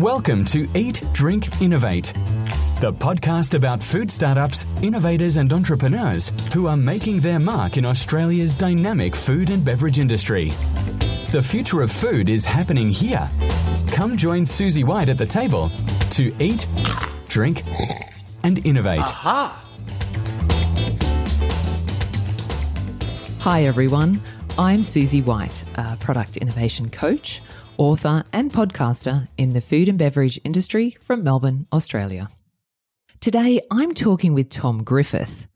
Welcome to Eat, Drink, Innovate, the podcast about food startups, innovators, and entrepreneurs who are making their mark in Australia's dynamic food and beverage industry. The future of food is happening here. Come join Susie White at the table to eat, drink, and innovate. Aha! Hi, everyone. I'm Susie White, a product innovation coach, author, and podcaster in the food and beverage industry from Melbourne, Australia. Today, I'm talking with Tom Griffith.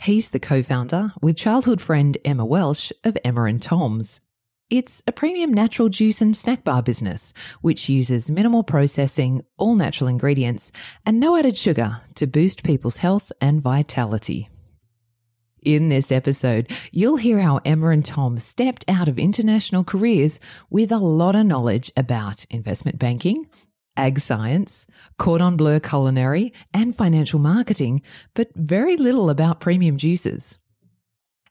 He's the co founder with childhood friend Emma Welsh of Emma and Tom's. It's a premium natural juice and snack bar business which uses minimal processing, all natural ingredients, and no added sugar to boost people's health and vitality. In this episode, you'll hear how Emma and Tom stepped out of international careers with a lot of knowledge about investment banking, ag science, cordon bleu culinary, and financial marketing, but very little about premium juices.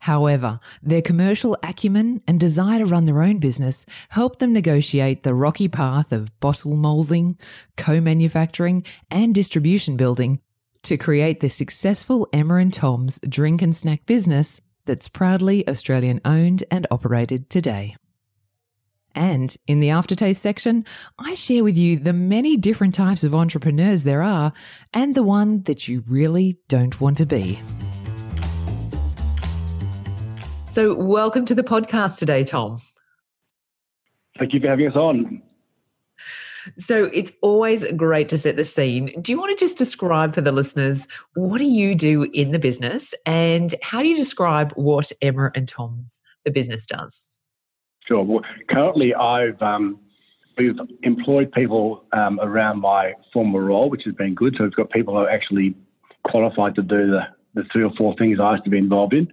However, their commercial acumen and desire to run their own business helped them negotiate the rocky path of bottle molding, co-manufacturing, and distribution building to create the successful Emma and Tom's drink and snack business that's proudly Australian owned and operated today. And in the aftertaste section, I share with you the many different types of entrepreneurs there are and the one that you really don't want to be. So, welcome to the podcast today, Tom. Thank you for having us on. So it's always great to set the scene. Do you want to just describe for the listeners what do you do in the business and how do you describe what Emma and Tom's the business does? Sure. Well, currently, I've um, we've employed people um, around my former role, which has been good. So we've got people who are actually qualified to do the, the three or four things I used to be involved in.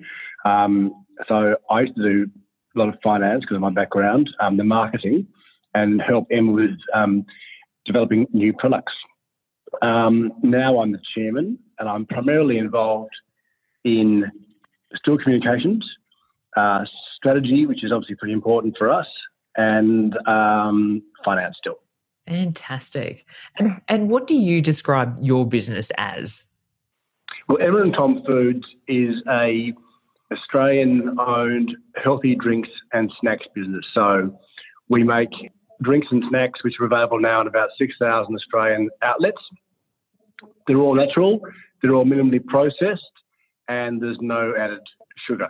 Um, so I used to do a lot of finance because of my background, um, the marketing, and help Emma with um, developing new products. Um, now I'm the chairman, and I'm primarily involved in still communications, uh, strategy, which is obviously pretty important for us, and um, finance still. Fantastic. And and what do you describe your business as? Well, Emma and Tom Foods is a Australian-owned healthy drinks and snacks business. So we make drinks and snacks, which are available now in about 6,000 Australian outlets. They're all natural, they're all minimally processed, and there's no added sugar.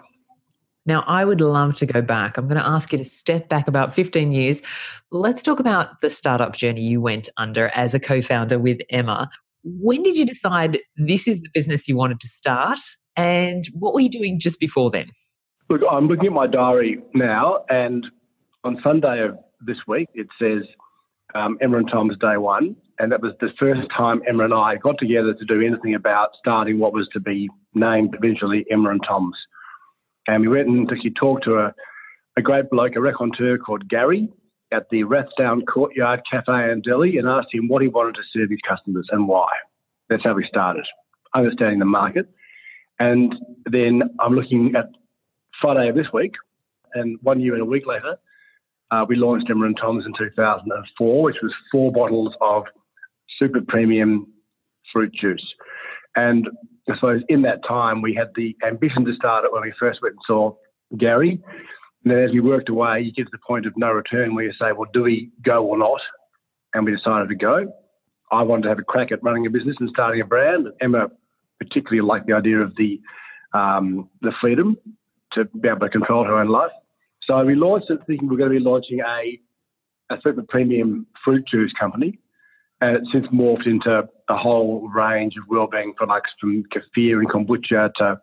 Now, I would love to go back. I'm going to ask you to step back about 15 years. Let's talk about the startup journey you went under as a co founder with Emma. When did you decide this is the business you wanted to start? And what were you doing just before then? Look, I'm looking at my diary now, and on Sunday of this week, it says um, Emma and Tom's Day One, and that was the first time Emma and I got together to do anything about starting what was to be named eventually Emma and Tom's. And we went and actually talked to a, a great bloke, a raconteur called Gary, at the Rathdown Courtyard Cafe and Deli, and asked him what he wanted to serve his customers and why. That's how we started, understanding the market. And then I'm looking at Friday of this week, and one year and a week later, uh, we launched Emma and Tom's in 2004, which was four bottles of super premium fruit juice. And I suppose in that time, we had the ambition to start it when we first went and saw Gary. And then as we worked away, you get to the point of no return where you say, well, do we go or not? And we decided to go. I wanted to have a crack at running a business and starting a brand. Emma particularly liked the idea of the um, the freedom to be able to control her own life. So we launched it thinking we're going to be launching a, a super premium fruit juice company. And it's since morphed into a whole range of well-being products from kefir and kombucha to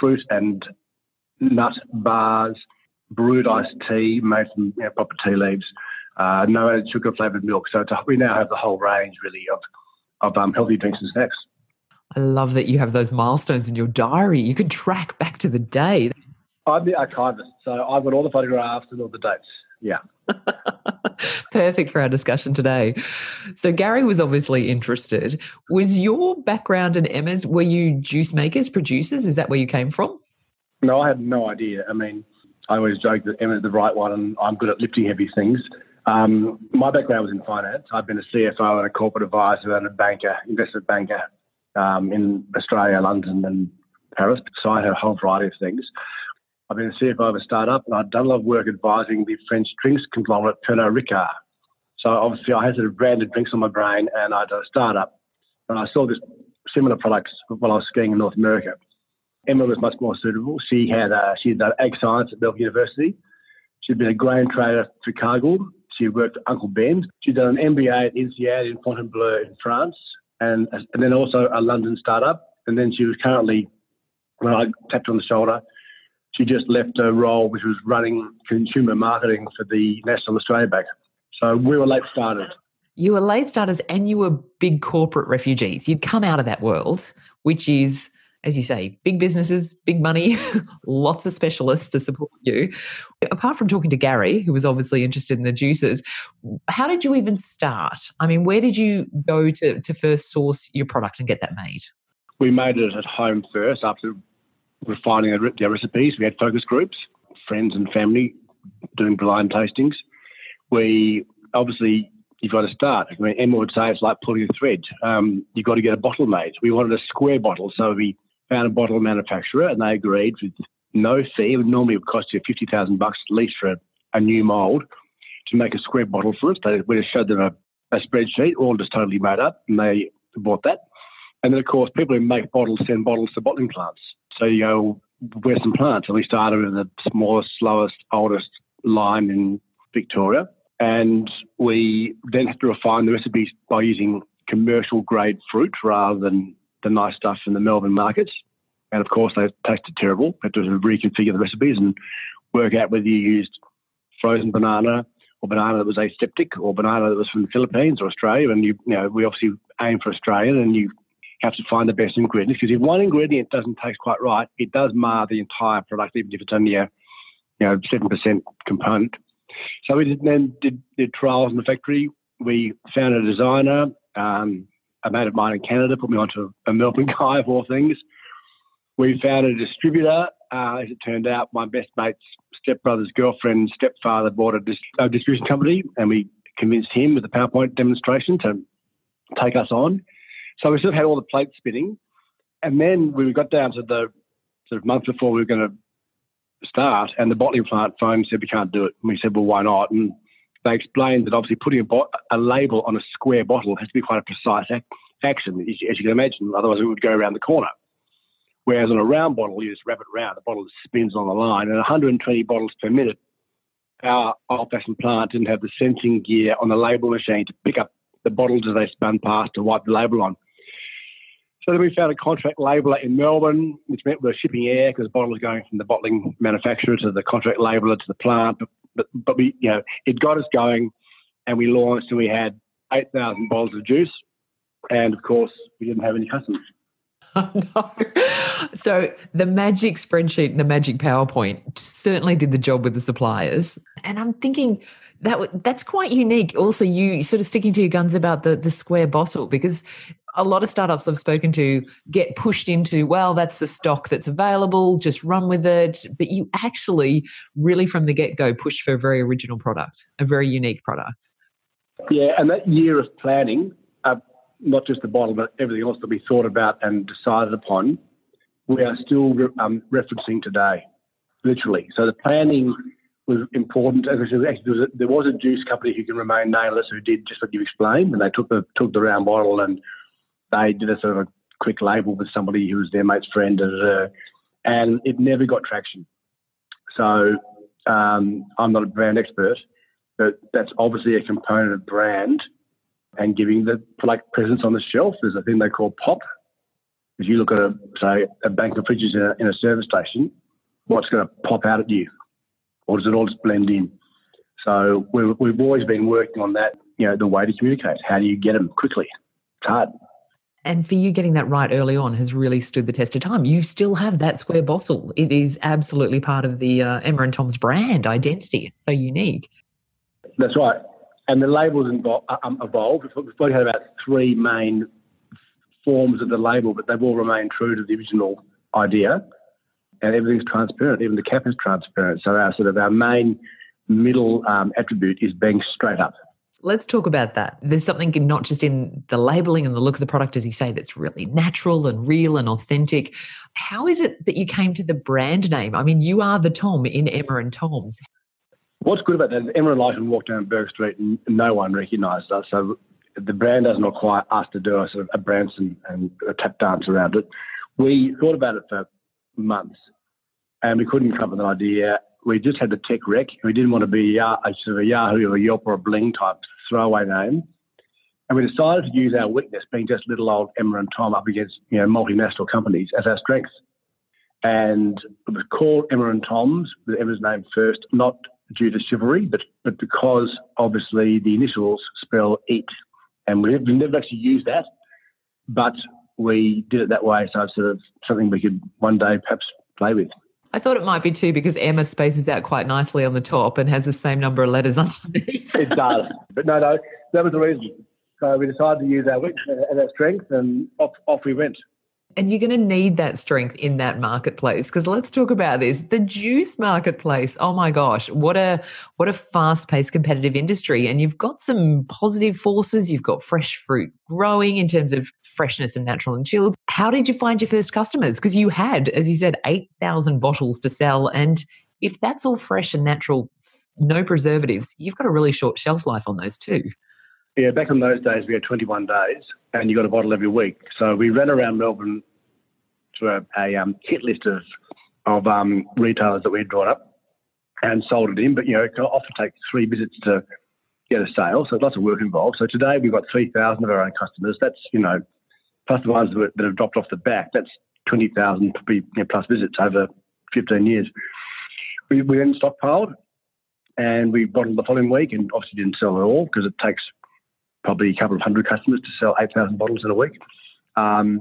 fruit and nut bars, brewed iced tea made from you know, proper tea leaves, uh, no added sugar flavoured milk. So a, we now have the whole range really of, of um, healthy drinks and snacks. I love that you have those milestones in your diary. You can track back to the day. I'm the archivist, so I've got all the photographs and all the dates. Yeah. Perfect for our discussion today. So Gary was obviously interested. Was your background in Emma's, were you juice makers, producers? Is that where you came from? No, I had no idea. I mean, I always joke that Emma's the right one and I'm good at lifting heavy things. Um, my background was in finance. I've been a CFO and a corporate advisor and a banker, investment banker um, in Australia, London, and Paris. So I had a whole variety of things. I've been a CFO of a startup, and I've done a lot of work advising the French drinks conglomerate Pernod Ricard. So obviously, I had sort of branded drinks on my brain, and I did a startup, and I saw this similar products while I was skiing in North America. Emma was much more suitable. She had uh, she had ag science at Melbourne University. She'd been a grain trader for Cargill. She worked at Uncle Ben's. She'd done an MBA at INSEAD in Fontainebleau in France, and and then also a London startup. And then she was currently, when I tapped her on the shoulder, she just left her role, which was running consumer marketing for the National Australia Bank. So we were late starters. You were late starters and you were big corporate refugees. You'd come out of that world, which is, as you say, big businesses, big money, lots of specialists to support you. Apart from talking to Gary, who was obviously interested in the juices, how did you even start? I mean, where did you go to, to first source your product and get that made? We made it at home first after refining our recipes. We had focus groups, friends and family doing blind tastings. We obviously you've got to start. I mean, Emma would say it's like pulling a thread. Um, you've got to get a bottle made. We wanted a square bottle, so we found a bottle manufacturer, and they agreed with no fee. It would normally would cost you fifty thousand bucks at least for a, a, new mould to make a square bottle for us. We just showed them a, a spreadsheet, all just totally made up, and they bought that. And then, of course, people who make bottles send bottles to bottling plants. So you go, where's some plants? And we started with the smallest, slowest, oldest line in Victoria and we then had to refine the recipes by using commercial grade fruit rather than the nice stuff in the Melbourne markets. And of course, they tasted terrible. Had to reconfigure the recipes and work out whether you used frozen banana or banana that was aseptic or banana that was from the Philippines or Australia. And you, you know, we obviously aim for Australia and you have to find the best ingredients because if one ingredient doesn't taste quite right, it does mar the entire product, even if it's only a you know seven percent component. So we did, then did, did trials in the factory. We found a designer, um, a mate of mine in Canada, put me onto a Melbourne guy of all things. We found a distributor. Uh, as it turned out, my best mate's stepbrother's girlfriend's stepfather bought a, dis- a distribution company, and we convinced him with a PowerPoint demonstration to take us on. So we sort of had all the plates spinning. And then we got down to the sort of month before we were going to start, and the bottling plant phone said we can't do it. And we said, well, why not? And they explained that obviously putting a, a label on a square bottle has to be quite a precise ac- action, as you can imagine. Otherwise, it would go around the corner. Whereas on a round bottle, you just wrap it around. The bottle spins on the line, and 120 bottles per minute. Our old-fashioned plant didn't have the sensing gear on the label machine to pick up the bottles as they spun past to wipe the label on. So then we found a contract labeller in Melbourne, which meant we were shipping air because the bottle was going from the bottling manufacturer to the contract labeller to the plant. But, but, but we, you know, it got us going and we launched and we had 8,000 bottles of juice. And of course, we didn't have any customers. no. So the magic spreadsheet and the magic PowerPoint certainly did the job with the suppliers. And I'm thinking that that's quite unique. Also, you sort of sticking to your guns about the the square bottle because a lot of startups I've spoken to get pushed into, well, that's the stock that's available, just run with it. But you actually really from the get go push for a very original product, a very unique product. Yeah, and that year of planning, uh, not just the bottle, but everything else that we thought about and decided upon, we are still um, referencing today, literally. So the planning was important. As I said, actually, there was, a, there was a juice company who can remain nameless who did just what you explained, and they took the took the round bottle and they did a sort of a quick label with somebody who was their mate's friend, and it never got traction. So um, I'm not a brand expert, but that's obviously a component of brand and giving the product presence on the shelf. There's a thing they call pop. If you look at a say a bank of fridges in a, in a service station, what's going to pop out at you, or does it all just blend in? So we've, we've always been working on that. You know, the way to communicate. How do you get them quickly? It's hard. And for you getting that right early on has really stood the test of time. You still have that square bottle. It is absolutely part of the uh, Emma and Tom's brand identity. So unique. That's right. And the labels uh, um, evolved. We've probably had about three main forms of the label, but they've all remained true to the original idea. And everything's transparent. Even the cap is transparent. So our sort of our main middle um, attribute is being straight up. Let's talk about that. There's something not just in the labeling and the look of the product, as you say, that's really natural and real and authentic. How is it that you came to the brand name? I mean, you are the Tom in Emma and Tom's. What's good about that is Emma and I can walk down Bourke Street and no one recognises us. So the brand doesn't require us to do a sort of a Branson and a tap dance around it. We thought about it for months and we couldn't come up with an idea. We just had the tech wreck. We didn't want to be a, sort of a Yahoo or a Yelp or a Bling type throwaway name. And we decided to use our weakness, being just little old Emma and Tom up against you know multinational companies, as our strength. And it was called Emma and Tom's, with Emma's name first, not due to chivalry, but but because obviously the initials spell eat, and we we never actually used that, but we did it that way, so it's sort of something we could one day perhaps play with. I thought it might be too because Emma spaces out quite nicely on the top and has the same number of letters underneath. it does, but no, no, that was the reason. So we decided to use our weakness and our strength, and off, off we went. And you're going to need that strength in that marketplace because let's talk about this. The juice marketplace. Oh my gosh, what a what a fast-paced competitive industry and you've got some positive forces. You've got fresh fruit growing in terms of freshness and natural and chilled. How did you find your first customers? Because you had, as you said, 8,000 bottles to sell and if that's all fresh and natural, no preservatives, you've got a really short shelf life on those too. Yeah, back in those days, we had 21 days and you got a bottle every week. So we ran around Melbourne to a, a um, hit list of, of um, retailers that we had drawn up and sold it in. But, you know, it can often take three visits to get a sale. So lots of work involved. So today we've got 3,000 of our own customers. That's, you know, plus the ones that have dropped off the back. That's 20,000 you know, plus visits over 15 years. We, we then stockpiled and we bottled the following week and obviously didn't sell it all because it takes probably a couple of hundred customers to sell 8,000 bottles in a week. Um,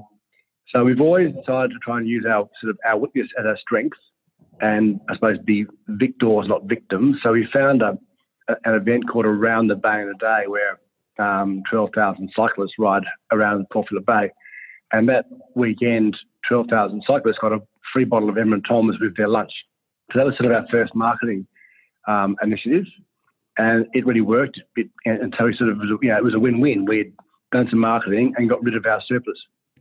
so we've always decided to try and use our sort of our weakness as our strength, and I suppose be victors, not victims. So we found a, a, an event called Around the Bay in a Day, where um, 12,000 cyclists ride around Phillip Bay, and that weekend, 12,000 cyclists got a free bottle of Emma and Tom's with their lunch. So that was sort of our first marketing um, initiative and it really worked. It, and so we sort of, you know, it was a win-win. We'd done some marketing and got rid of our surplus.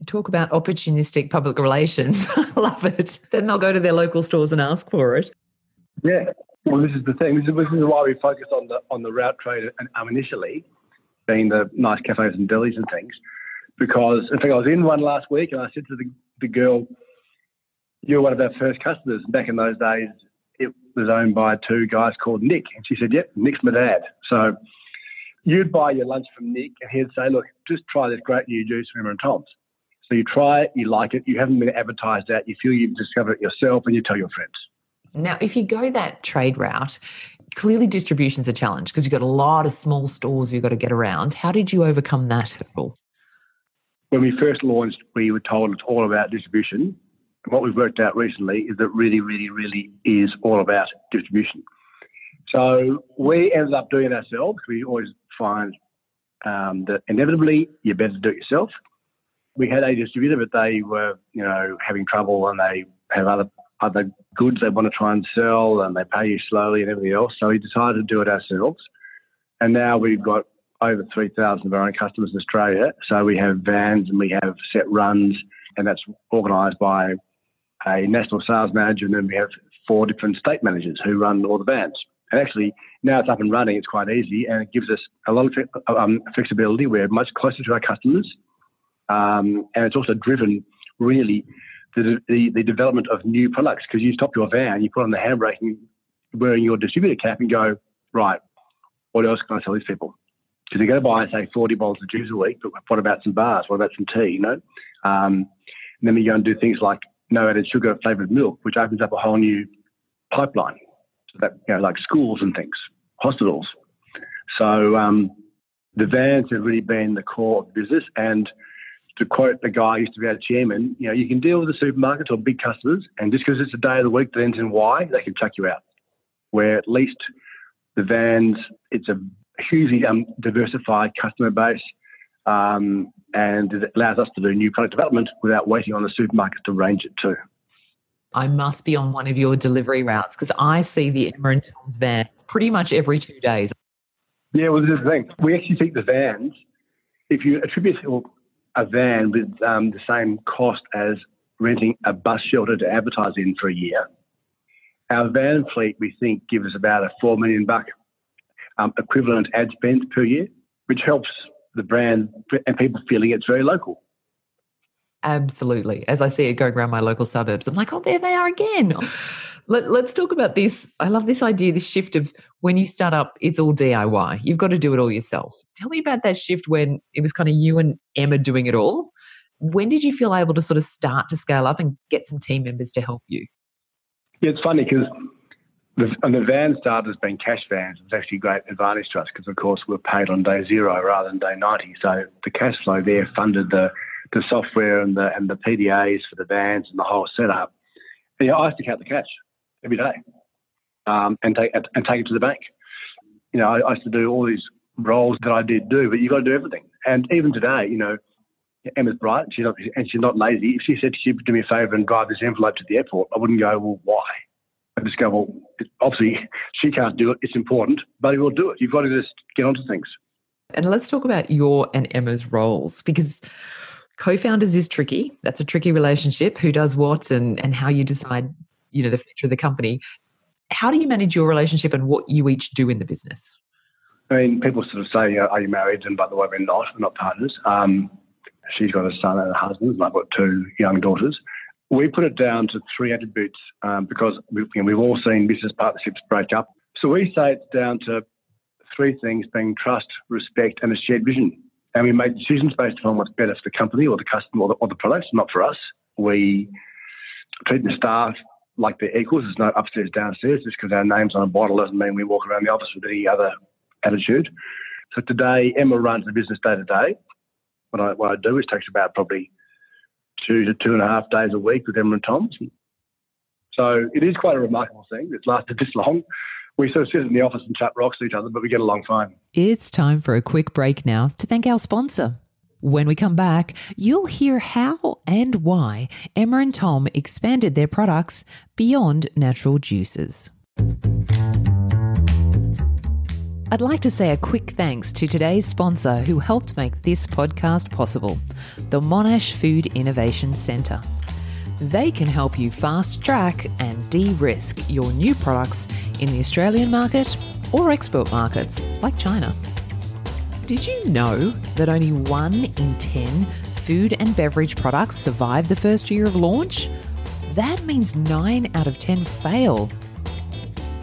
Talk about opportunistic public relations. I love it. Then they'll go to their local stores and ask for it. Yeah. Well, this is the thing. This is, this is why we focused on the on the route trade and, um, initially, being the nice cafes and delis and things. Because in fact, I was in one last week and I said to the, the girl, "You're one of our first customers." Back in those days, was owned by two guys called Nick. And she said, Yep, Nick's my dad. So you'd buy your lunch from Nick and he'd say, Look, just try this great new juice from Tom's. So you try it, you like it, you haven't been advertised out, you feel you've discovered it yourself, and you tell your friends. Now, if you go that trade route, clearly distribution's a challenge because you've got a lot of small stores you've got to get around. How did you overcome that hurdle? When we first launched, we were told it's all about distribution what we've worked out recently is that really, really, really is all about distribution. So we ended up doing it ourselves. We always find um, that inevitably you're better to do it yourself. We had a distributor, but they were, you know, having trouble and they have other other goods they want to try and sell and they pay you slowly and everything else. So we decided to do it ourselves. And now we've got over 3,000 of our own customers in Australia. So we have vans and we have set runs, and that's organised by a national sales manager, and then we have four different state managers who run all the vans. And actually, now it's up and running, it's quite easy, and it gives us a lot of um, flexibility. We're much closer to our customers, um, and it's also driven really the, the, the development of new products because you stop your van, you put on the handbrake, and wearing your distributor cap, and go right. What else can I sell these people? Because they're going to buy, say, 40 bottles of juice a week, but what about some bars? What about some tea? You know, um, and then we go and do things like no added sugar flavored milk, which opens up a whole new pipeline. So that, you know, like schools and things, hospitals. So um, the vans have really been the core of business. And to quote the guy who used to be our chairman, you know, you can deal with the supermarkets or big customers, and just because it's a day of the week that ends in Y, they can chuck you out. Where at least the vans, it's a hugely um, diversified customer base um, and it allows us to do new product development without waiting on the supermarket to range it to. I must be on one of your delivery routes because I see the Emma and Tom's van pretty much every two days. Yeah, well, this is the thing. We actually think the vans, if you attribute a van with um, the same cost as renting a bus shelter to advertise in for a year, our van fleet, we think, gives us about a four million buck um, equivalent ad spend per year, which helps the brand and people feeling it's very local. Absolutely. As I see it going around my local suburbs, I'm like, oh, there they are again. Let, us talk about this. I love this idea, this shift of when you start up, it's all DIY. You've got to do it all yourself. Tell me about that shift when it was kind of you and Emma doing it all. When did you feel able to sort of start to scale up and get some team members to help you? Yeah, it's funny because the, and the van started as being cash vans. It's actually a great advantage to us because, of course, we're paid on day zero rather than day 90. So the cash flow there funded the, the software and the, and the PDAs for the vans and the whole setup. And, you know, I used to count the cash every day um, and, take, and take it to the bank. You know, I, I used to do all these roles that I did do, but you've got to do everything. And even today, you know, Emma's bright, she's not, and she's not lazy. If she said she'd do me a favour and drive this envelope to the airport, I wouldn't go, well, why? I just go, well, obviously she can't do it. It's important, but he will do it. You've got to just get onto things. And let's talk about your and Emma's roles because co-founders is tricky. That's a tricky relationship. Who does what and and how you decide, you know, the future of the company. How do you manage your relationship and what you each do in the business? I mean, people sort of say, "Are you married?" And by the way, we're not. We're not partners. Um, she's got a son and a husband. And I've got two young daughters. We put it down to three attributes um, because we've, you know, we've all seen business partnerships break up. So we say it's down to three things being trust, respect, and a shared vision. And we make decisions based upon what's better for the company or the customer or the, or the products, not for us. We treat the staff like they're equals. There's no upstairs, downstairs. Just because our name's on a bottle doesn't mean we walk around the office with any other attitude. So today, Emma runs the business day to day. What I, do is takes about probably two to two and a half days a week with Emma and Tom's. So it is quite a remarkable thing. It's lasted this long. We sort of sit in the office and chat rocks to each other, but we get along fine. It's time for a quick break now to thank our sponsor. When we come back, you'll hear how and why Emma and Tom expanded their products beyond natural juices. I'd like to say a quick thanks to today's sponsor who helped make this podcast possible the Monash Food Innovation Centre. They can help you fast track and de risk your new products in the Australian market or export markets like China. Did you know that only one in 10 food and beverage products survive the first year of launch? That means 9 out of 10 fail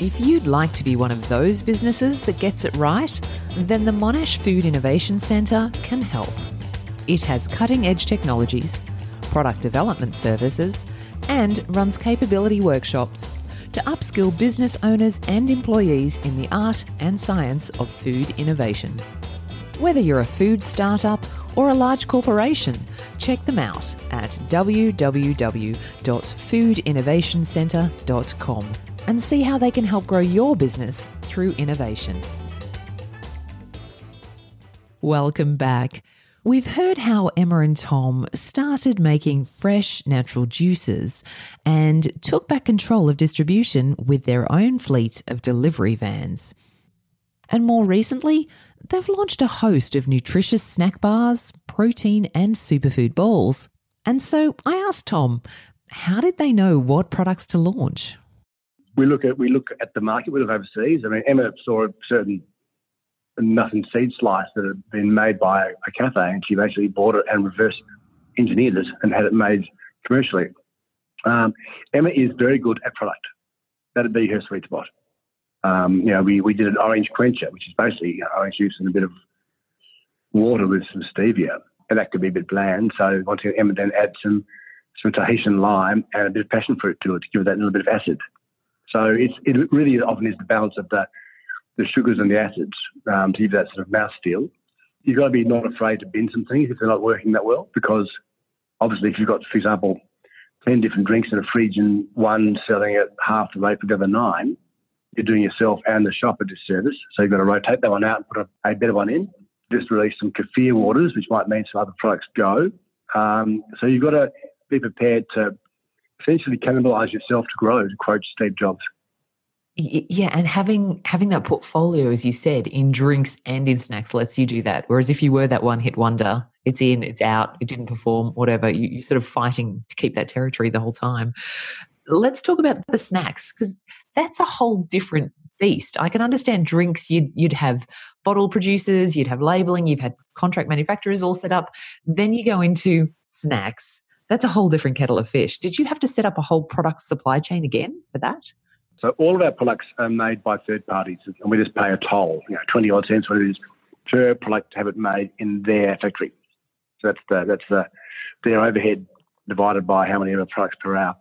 if you'd like to be one of those businesses that gets it right, then the Monash Food Innovation Centre can help. It has cutting edge technologies, product development services, and runs capability workshops to upskill business owners and employees in the art and science of food innovation. Whether you're a food startup or a large corporation, check them out at www.foodinnovationcentre.com and see how they can help grow your business through innovation. Welcome back. We've heard how Emma and Tom started making fresh natural juices and took back control of distribution with their own fleet of delivery vans. And more recently, they've launched a host of nutritious snack bars, protein, and superfood balls. And so I asked Tom, how did they know what products to launch? We look at we look at the market. We look overseas. I mean, Emma saw a certain nothing seed slice that had been made by a cafe, and she basically bought it and reverse engineered it and had it made commercially. Um, Emma is very good at product. That'd be her sweet spot. Um, you know, we, we did an orange quencher, which is basically orange juice and a bit of water with some stevia, and that could be a bit bland. So once Emma then add some some Tahitian lime and a bit of passion fruit to it to give it that little bit of acid. So it's, it really often is the balance of the, the sugars and the acids um, to give that sort of mouthfeel. You've got to be not afraid to bin some things if they're not working that well, because obviously if you've got, for example, 10 different drinks in a fridge and one selling at half the rate for the other nine, you're doing yourself and the shop a disservice. So you've got to rotate that one out and put a, a better one in. Just release some kefir waters, which might mean some other products go. Um, so you've got to be prepared to essentially cannibalize yourself to grow, to quote Steve Jobs. Yeah, and having having that portfolio, as you said, in drinks and in snacks lets you do that. Whereas if you were that one hit wonder, it's in, it's out, it didn't perform, whatever, you, you're sort of fighting to keep that territory the whole time. Let's talk about the snacks because that's a whole different beast. I can understand drinks, you'd, you'd have bottle producers, you'd have labeling, you've had contract manufacturers all set up. Then you go into snacks. That's a whole different kettle of fish. Did you have to set up a whole product supply chain again for that? So all of our products are made by third parties, and we just pay a toll, you know, twenty odd cents, what it is, per product to have it made in their factory. So that's the that's the their overhead divided by how many of the products per hour.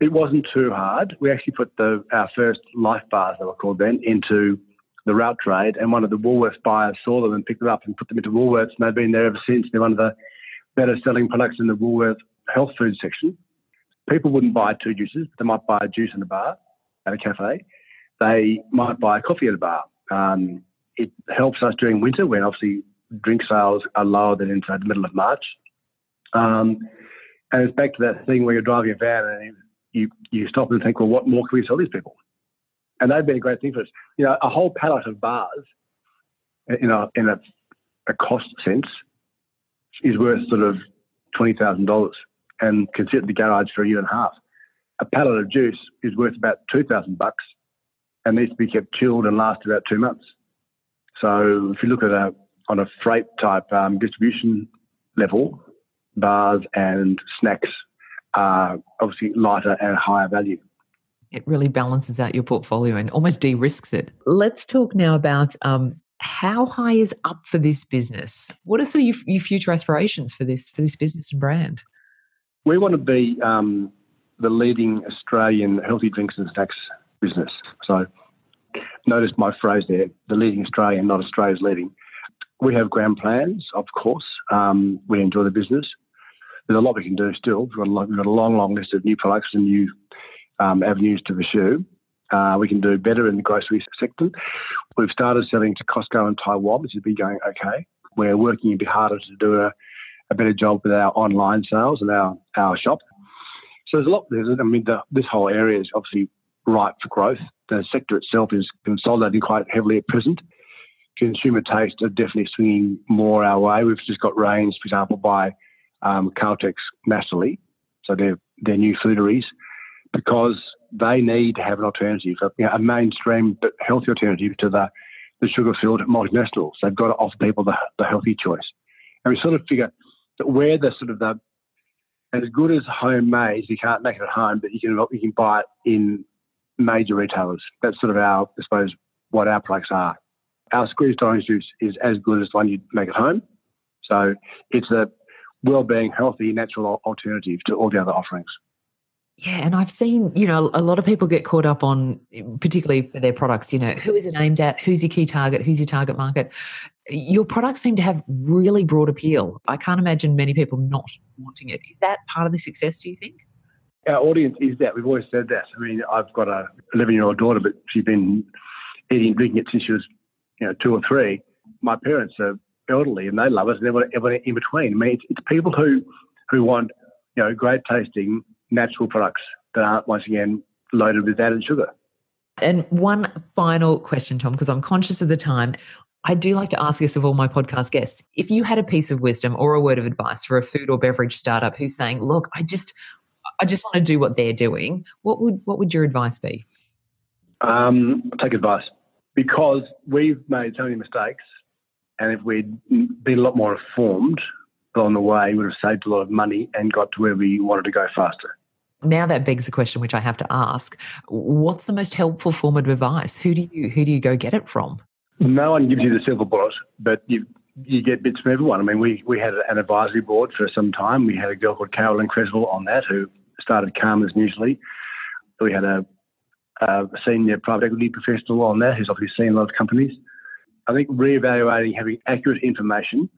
It wasn't too hard. We actually put the our first life bars, they were called then, into the route trade, and one of the Woolworths buyers saw them and picked them up and put them into Woolworths, and they've been there ever since. They're one of the better selling products in the Woolworths health food section. People wouldn't buy two juices; but they might buy a juice in a bar at a cafe, they might buy a coffee at a bar. Um, it helps us during winter when obviously drink sales are lower than into the middle of March. Um, and it's back to that thing where you're driving a van and you, you stop and think, well, what more can we sell these people? And they've been a great thing for us. You know, a whole pallet of bars, in a, in a, a cost sense, is worth sort of $20,000 and can sit in the garage for a year and a half a pallet of juice is worth about two thousand bucks, and needs to be kept chilled and last about two months. So if you look at a on a freight type um, distribution level, bars and snacks are obviously lighter and higher value. It really balances out your portfolio and almost de-risks it. Let's talk now about um, how high is up for this business. What are sort of your, your, future aspirations for this for this business and brand? We want to be um, the leading Australian healthy drinks and snacks business. So notice my phrase there, the leading Australian, not Australia's leading. We have grand plans, of course. Um, we enjoy the business. There's a lot we can do still. We've got a, long, we've got a long, long list of new products and new um, avenues to pursue. Uh, we can do better in the grocery sector. We've started selling to Costco and Taiwan, which has been going okay. We're working a bit harder to do a, a better job with our online sales and our, our shop. So there's a lot. There's, I mean, the, this whole area is obviously ripe for growth. The sector itself is consolidating quite heavily at present. Consumer tastes are definitely swinging more our way. We've just got range, for example, by um, Caltex nationally. So they're, they're new fooderies because they need to have an alternative, you know, a mainstream but healthy alternative to the, the sugar-filled multinationals. They've got to offer people the, the healthy choice. And we sort of figure that where the sort of the as good as home homemade, you can't make it at home, but you can you can buy it in major retailers. That's sort of our, I suppose, what our products are. Our squeezed orange juice is as good as the one you'd make at home. So it's a well-being, healthy, natural alternative to all the other offerings. Yeah, and I've seen, you know, a lot of people get caught up on, particularly for their products, you know, who is it aimed at? Who's your key target? Who's your target market? Your products seem to have really broad appeal. I can't imagine many people not wanting it. Is that part of the success, do you think? Our audience is that. We've always said that. I mean, I've got a 11 year old daughter, but she's been eating and drinking it since she was, you know, two or three. My parents are elderly and they love it, and everyone, everyone in between. I mean, it's, it's people who, who want, you know, great tasting, natural products that aren't, once again, loaded with added sugar. And one final question, Tom, because I'm conscious of the time. I do like to ask this of all my podcast guests. If you had a piece of wisdom or a word of advice for a food or beverage startup who's saying, "Look, I just, I just want to do what they're doing," what would what would your advice be? Um, take advice because we've made so many mistakes, and if we'd been a lot more informed along the way, we would have saved a lot of money and got to where we wanted to go faster. Now that begs the question, which I have to ask: What's the most helpful form of advice? Who do you who do you go get it from? No one gives you the silver bullet, but you you get bits from everyone. I mean, we, we had an advisory board for some time. We had a girl called Carolyn Creswell on that who started Carman's Muesli. We had a, senior private equity professional on that who's obviously seen a lot of companies. I think reevaluating, having accurate information,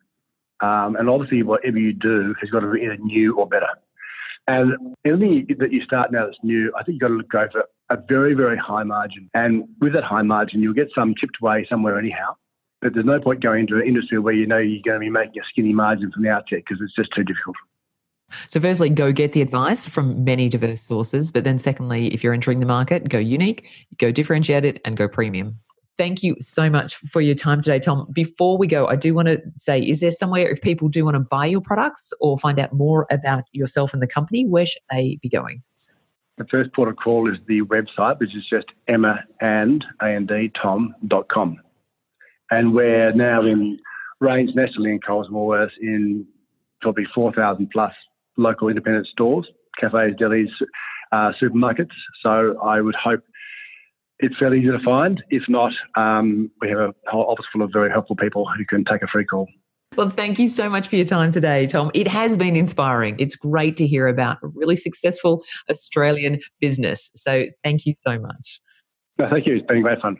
um, and obviously whatever you do has got to be either new or better. And anything that you start now that's new, I think you've got to go for a very, very high margin. And with that high margin, you'll get some chipped away somewhere anyhow. But there's no point going into an industry where you know you're going to be making a skinny margin from the outset because it's just too difficult. So, firstly, go get the advice from many diverse sources. But then, secondly, if you're entering the market, go unique, go differentiated, and go premium. Thank you so much for your time today, Tom. Before we go, I do want to say is there somewhere, if people do want to buy your products or find out more about yourself and the company, where should they be going? The first port of call is the website, which is just emma and tom.com. And we're now in range nationally in Coles Woolworths in probably 4,000 plus local independent stores, cafes, delis, uh, supermarkets. So I would hope it's fairly easy to find. If not, um, we have a whole office full of very helpful people who can take a free call. Well, thank you so much for your time today, Tom. It has been inspiring. It's great to hear about a really successful Australian business. So thank you so much. No, thank you. It's been great fun.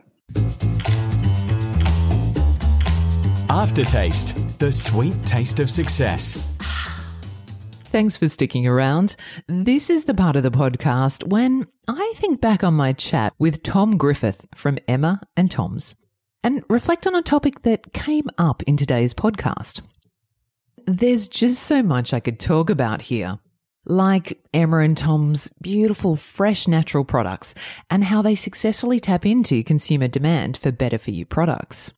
Aftertaste, the sweet taste of success. Thanks for sticking around. This is the part of the podcast when I think back on my chat with Tom Griffith from Emma and Tom's and reflect on a topic that came up in today's podcast. There's just so much I could talk about here, like Emma and Tom's beautiful, fresh, natural products and how they successfully tap into consumer demand for better for you products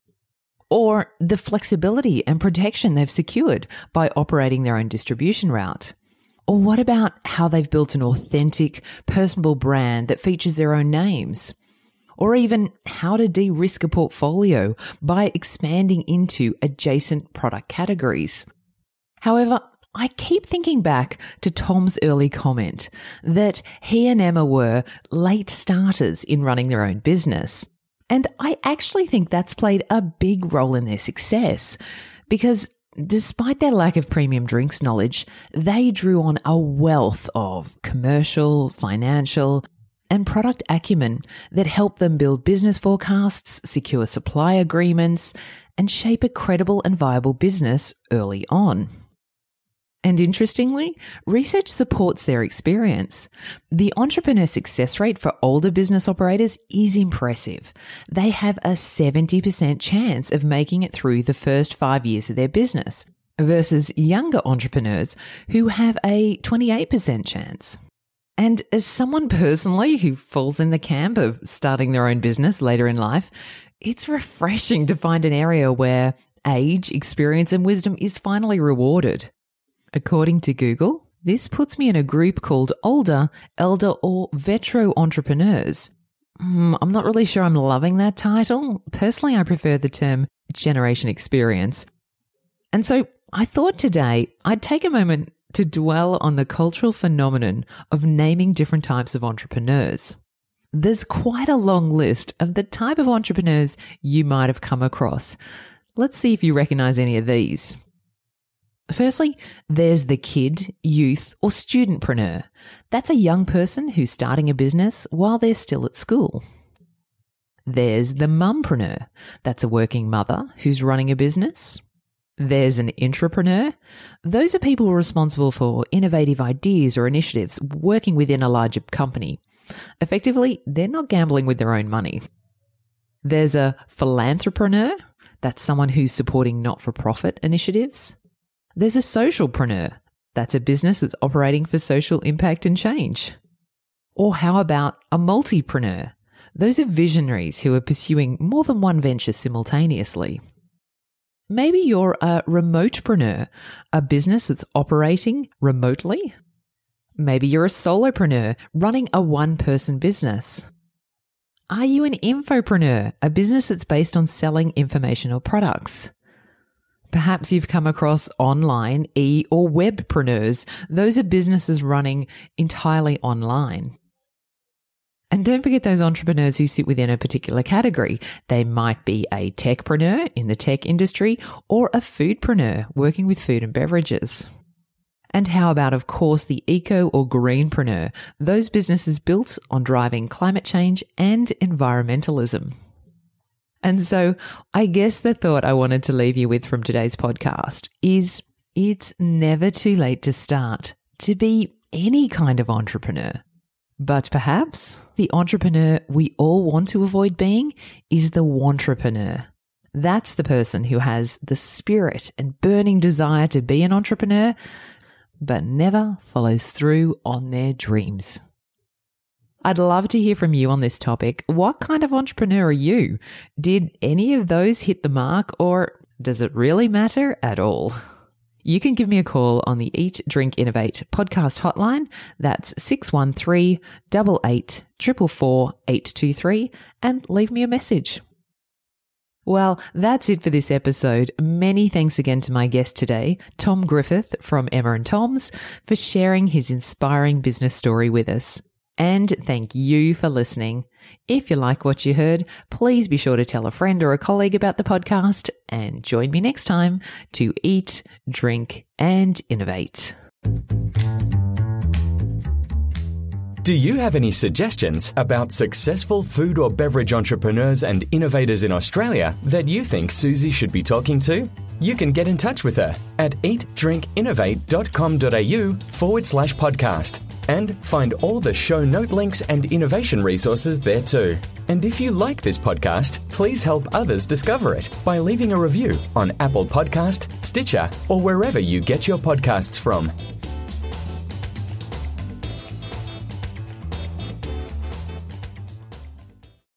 or the flexibility and protection they've secured by operating their own distribution route? Or what about how they've built an authentic, personable brand that features their own names? Or even how to de risk a portfolio by expanding into adjacent product categories. However, I keep thinking back to Tom's early comment that he and Emma were late starters in running their own business. And I actually think that's played a big role in their success because despite their lack of premium drinks knowledge, they drew on a wealth of commercial, financial, and product acumen that helped them build business forecasts, secure supply agreements, and shape a credible and viable business early on. And interestingly, research supports their experience. The entrepreneur success rate for older business operators is impressive. They have a 70% chance of making it through the first five years of their business versus younger entrepreneurs who have a 28% chance. And as someone personally who falls in the camp of starting their own business later in life, it's refreshing to find an area where age, experience, and wisdom is finally rewarded. According to Google, this puts me in a group called older, elder, or vetro entrepreneurs. Mm, I'm not really sure I'm loving that title. Personally, I prefer the term generation experience. And so I thought today I'd take a moment to dwell on the cultural phenomenon of naming different types of entrepreneurs. There's quite a long list of the type of entrepreneurs you might have come across. Let's see if you recognize any of these. Firstly, there's the kid, youth, or studentpreneur. That's a young person who's starting a business while they're still at school. There's the mumpreneur. That's a working mother who's running a business. There's an intrapreneur. Those are people responsible for innovative ideas or initiatives working within a larger company. Effectively, they're not gambling with their own money. There's a philanthropreneur. That's someone who's supporting not for profit initiatives. There's a socialpreneur. That's a business that's operating for social impact and change. Or how about a multipreneur? Those are visionaries who are pursuing more than one venture simultaneously. Maybe you're a remotepreneur, a business that's operating remotely. Maybe you're a solopreneur running a one person business. Are you an infopreneur, a business that's based on selling information or products? Perhaps you've come across online e or webpreneurs. Those are businesses running entirely online. And don't forget those entrepreneurs who sit within a particular category. They might be a techpreneur in the tech industry or a foodpreneur working with food and beverages. And how about, of course, the eco or greenpreneur? Those businesses built on driving climate change and environmentalism. And so I guess the thought I wanted to leave you with from today's podcast is it's never too late to start, to be any kind of entrepreneur. But perhaps the entrepreneur we all want to avoid being is the wantrepreneur. That's the person who has the spirit and burning desire to be an entrepreneur, but never follows through on their dreams. I'd love to hear from you on this topic. What kind of entrepreneur are you? Did any of those hit the mark, or does it really matter at all? You can give me a call on the Eat, Drink, Innovate podcast hotline. That's 613 88 823 and leave me a message. Well, that's it for this episode. Many thanks again to my guest today, Tom Griffith from Emma and Tom's, for sharing his inspiring business story with us. And thank you for listening. If you like what you heard, please be sure to tell a friend or a colleague about the podcast and join me next time to eat, drink, and innovate. Do you have any suggestions about successful food or beverage entrepreneurs and innovators in Australia that you think Susie should be talking to? You can get in touch with her at eatdrinkinnovate.com.au forward slash podcast and find all the show note links and innovation resources there too. And if you like this podcast, please help others discover it by leaving a review on Apple Podcast, Stitcher, or wherever you get your podcasts from.